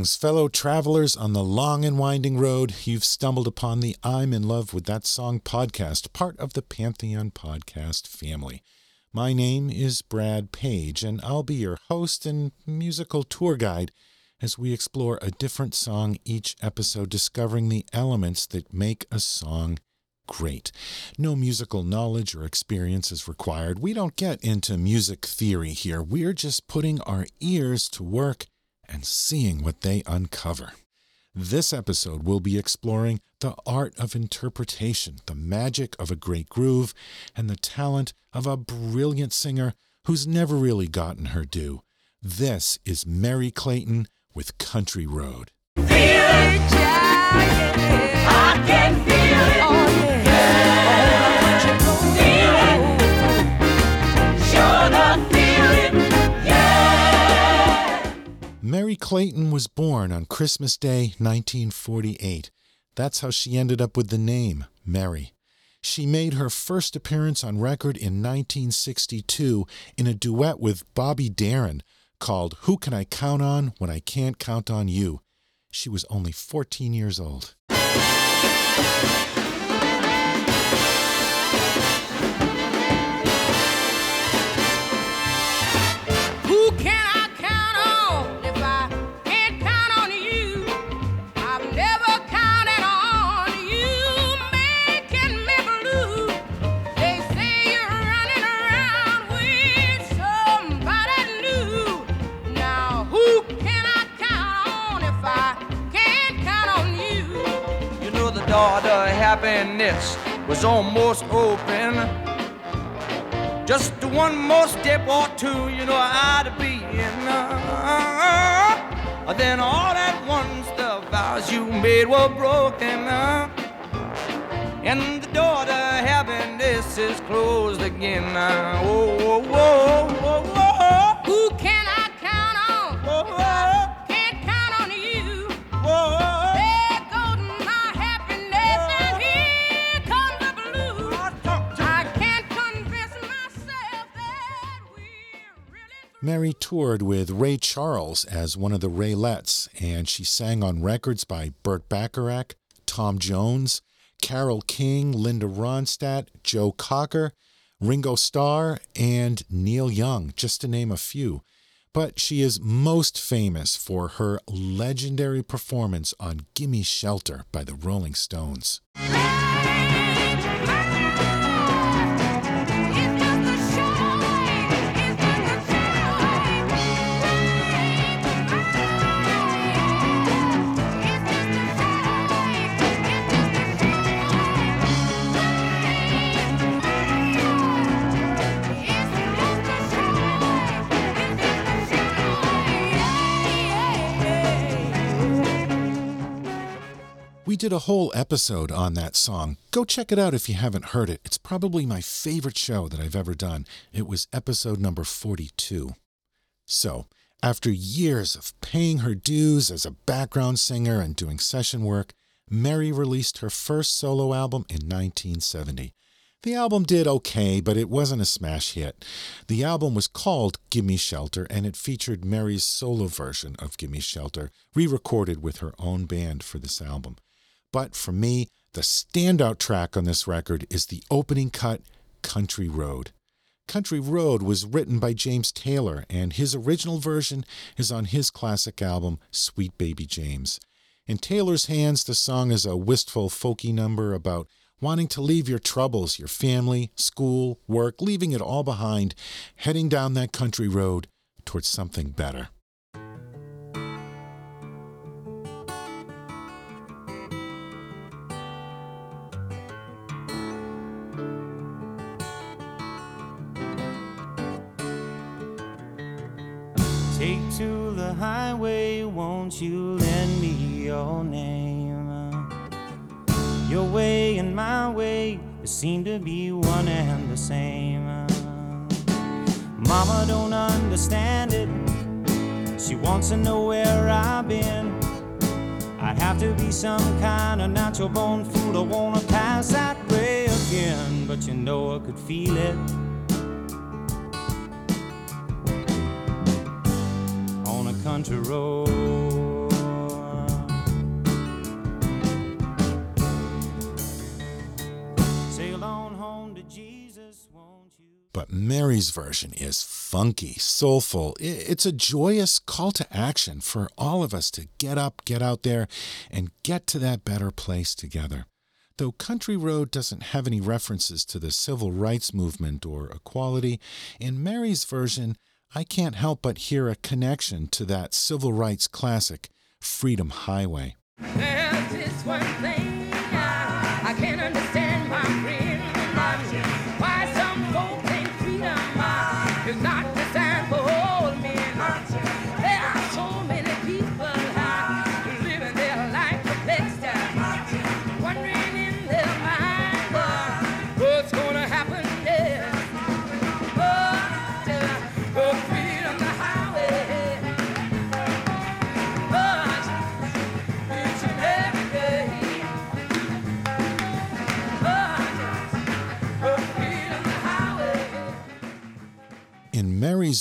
Greetings, fellow travelers on the long and winding road. You've stumbled upon the I'm in Love with That Song podcast, part of the Pantheon podcast family. My name is Brad Page, and I'll be your host and musical tour guide as we explore a different song each episode, discovering the elements that make a song great. No musical knowledge or experience is required. We don't get into music theory here. We're just putting our ears to work and seeing what they uncover. This episode will be exploring the art of interpretation, the magic of a great groove, and the talent of a brilliant singer who's never really gotten her due. This is Merry Clayton with Country Road. Clayton was born on Christmas Day, 1948. That's how she ended up with the name, Merry. She made her first appearance on record in 1962 in a duet with Bobby Darin called Who Can I Count On When I Can't Count on You? She was only 14 years old. Door to happiness was almost open. Just one more step or two, you know I'd be in. Then all at once the vows you made were broken. And the door to happiness is closed again. Oh, oh, oh, oh, oh, Merry toured with Ray Charles as one of the Raelettes, and she sang on records by Burt Bacharach, Tom Jones, Carole King, Linda Ronstadt, Joe Cocker, Ringo Starr, and Neil Young, just to name a few. But she is most famous for her legendary performance on Gimme Shelter by the Rolling Stones. Did a whole episode on that song. Go check it out if you haven't heard it. It's probably my favorite show that I've ever done. It was episode number 42. So, after years of paying her dues as a background singer and doing session work, Merry released her first solo album in 1970. The album did okay, but it wasn't a smash hit. The album was called Gimme Shelter, and it featured Merry's solo version of Gimme Shelter, re recorded with her own band for this album. But for me, the standout track on this record is the opening cut, Country Road. Country Road was written by James Taylor, and his original version is on his classic album, Sweet Baby James. In Taylor's hands, the song is a wistful, folky number about wanting to leave your troubles, your family, school, work, leaving it all behind, heading down that country road towards something better. Take to the highway, won't you lend me your name? Your way and my way seem to be one and the same. Mama don't understand it. She wants to know where I've been. I'd have to be some kind of natural born fool to wanna pass that way again. But you know I could feel it. country road. Jesus, but Merry's version is funky, soulful. It's a joyous call to action for all of us to get up, get out there, and get to that better place together. Though Country Road doesn't have any references to the civil rights movement or equality, in Merry's version, I can't help but hear a connection to that civil rights classic, Freedom Highway.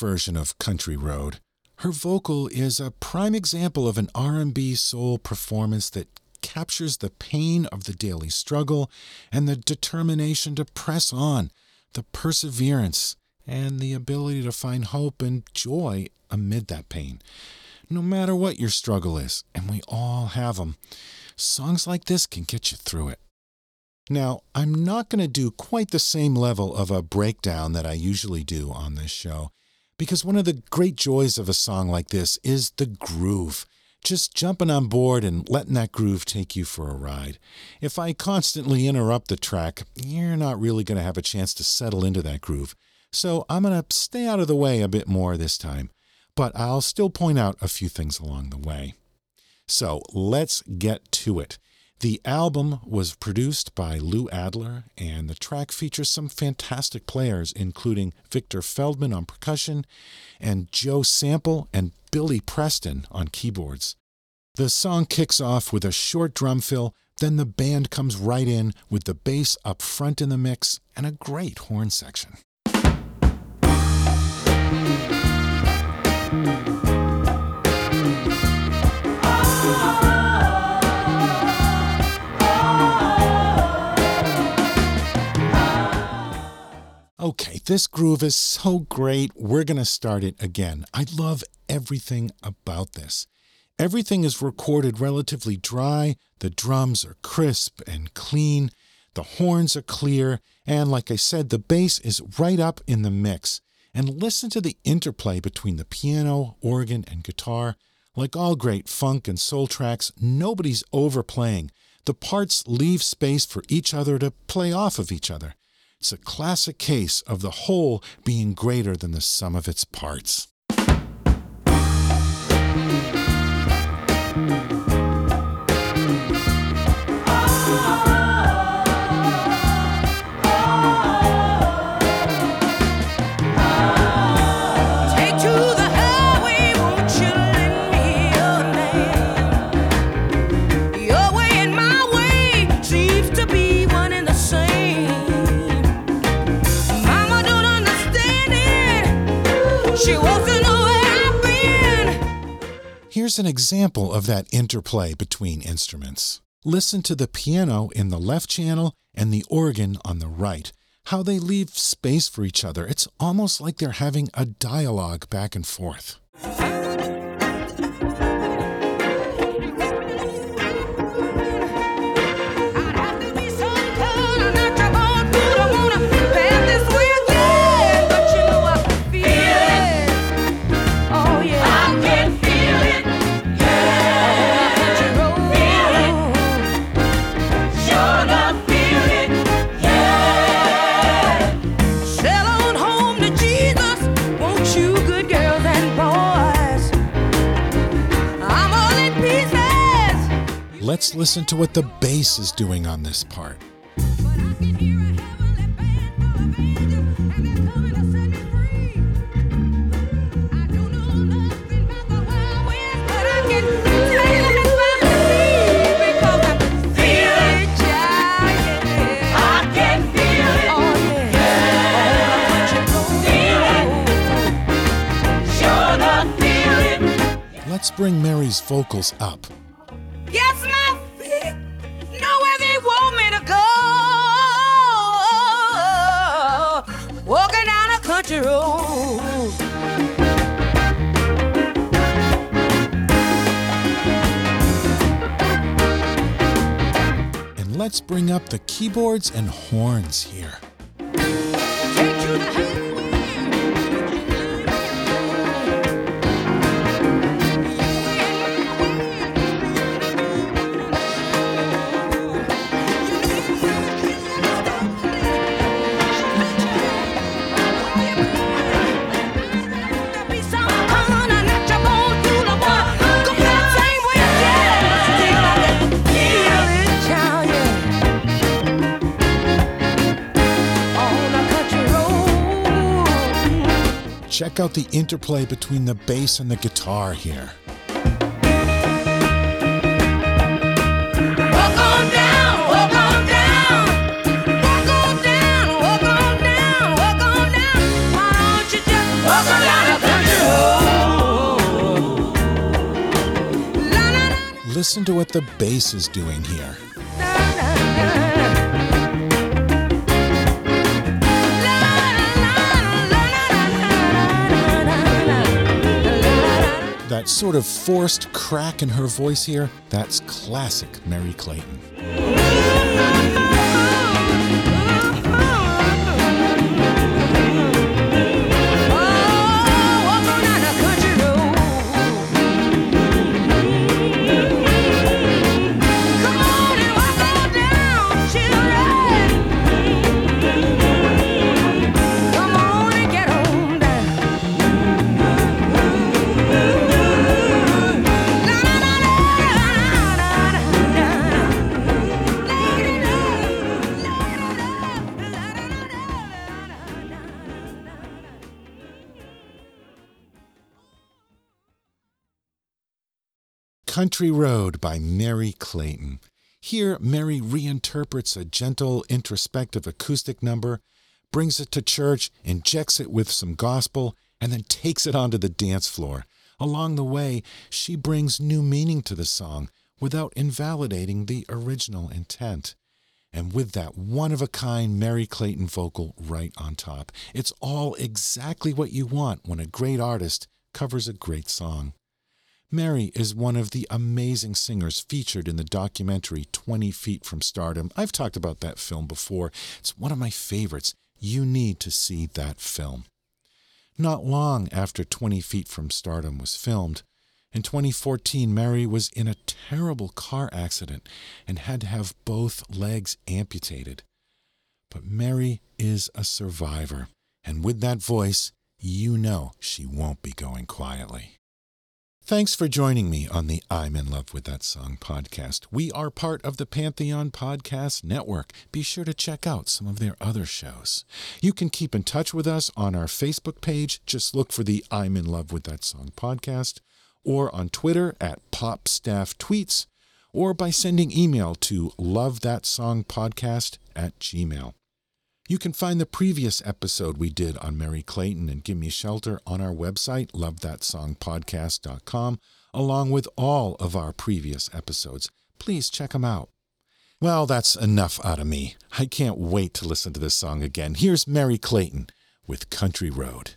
Version of Country Road, her vocal is a prime example of an R&B soul performance that captures the pain of the daily struggle and the determination to press on, the perseverance and the ability to find hope and joy amid that pain. No matter what your struggle is, and we all have them, songs like this can get you through it. Now, I'm not going to do quite the same level of a breakdown that I usually do on this show, because one of the great joys of a song like this is the groove. Just jumping on board and letting that groove take you for a ride. If I constantly interrupt the track, you're not really going to have a chance to settle into that groove. So I'm going to stay out of the way a bit more this time, but I'll still point out a few things along the way. So let's get to it. The album was produced by Lou Adler, and the track features some fantastic players, including Victor Feldman on percussion and Joe Sample and Billy Preston on keyboards. The song kicks off with a short drum fill, then the band comes right in with the bass up front in the mix and a great horn section. Okay, this groove is so great. We're going to start it again. I love everything about this. Everything is recorded relatively dry. The drums are crisp and clean. The horns are clear. And like I said, the bass is right up in the mix. And listen to the interplay between the piano, organ, and guitar. Like all great funk and soul tracks, nobody's overplaying. The parts leave space for each other to play off of each other. It's a classic case of the whole being greater than the sum of its parts. Here's an example of that interplay between instruments. Listen to the piano in the left channel and the organ on the right. How they leave space for each other. It's almost like they're having a dialogue back and forth. Let's listen to what the bass is doing on this part. Let's bring Merry's vocals a And let's bring up the keyboards and horns here. Check out the interplay between the bass and the guitar here. Listen to what the bass is doing here. Sort of forced crack in her voice here, that's classic Merry Clayton. Country Road by Merry Clayton. Here, Merry reinterprets a gentle, introspective acoustic number, brings it to church, injects it with some gospel, and then takes it onto the dance floor. Along the way, she brings new meaning to the song without invalidating the original intent. And with that one of a kind Merry Clayton vocal right on top, it's all exactly what you want when a great artist covers a great song. Merry is one of the amazing singers featured in the documentary 20 Feet from Stardom. I've talked about that film before. It's one of my favorites. You need to see that film. Not long after 20 Feet from Stardom was filmed, in 2014, Merry was in a terrible car accident and had to have both legs amputated. But Merry is a survivor, and with that voice, you know she won't be going quietly. Thanks for joining me on the I'm in love with that song podcast. We are part of the Pantheon Podcast Network. Be sure to check out some of their other shows. You can keep in touch with us on our Facebook page. Just look for the I'm in love with that song podcast, or on Twitter at PopStaffTweets, or by sending email to lovethatsongpodcast at gmail. You can find the previous episode we did on Merry Clayton and Gimme Shelter on our website, lovethatsongpodcast.com, along with all of our previous episodes. Please check them out. Well, that's enough out of me. I can't wait to listen to this song again. Here's Merry Clayton with Country Road.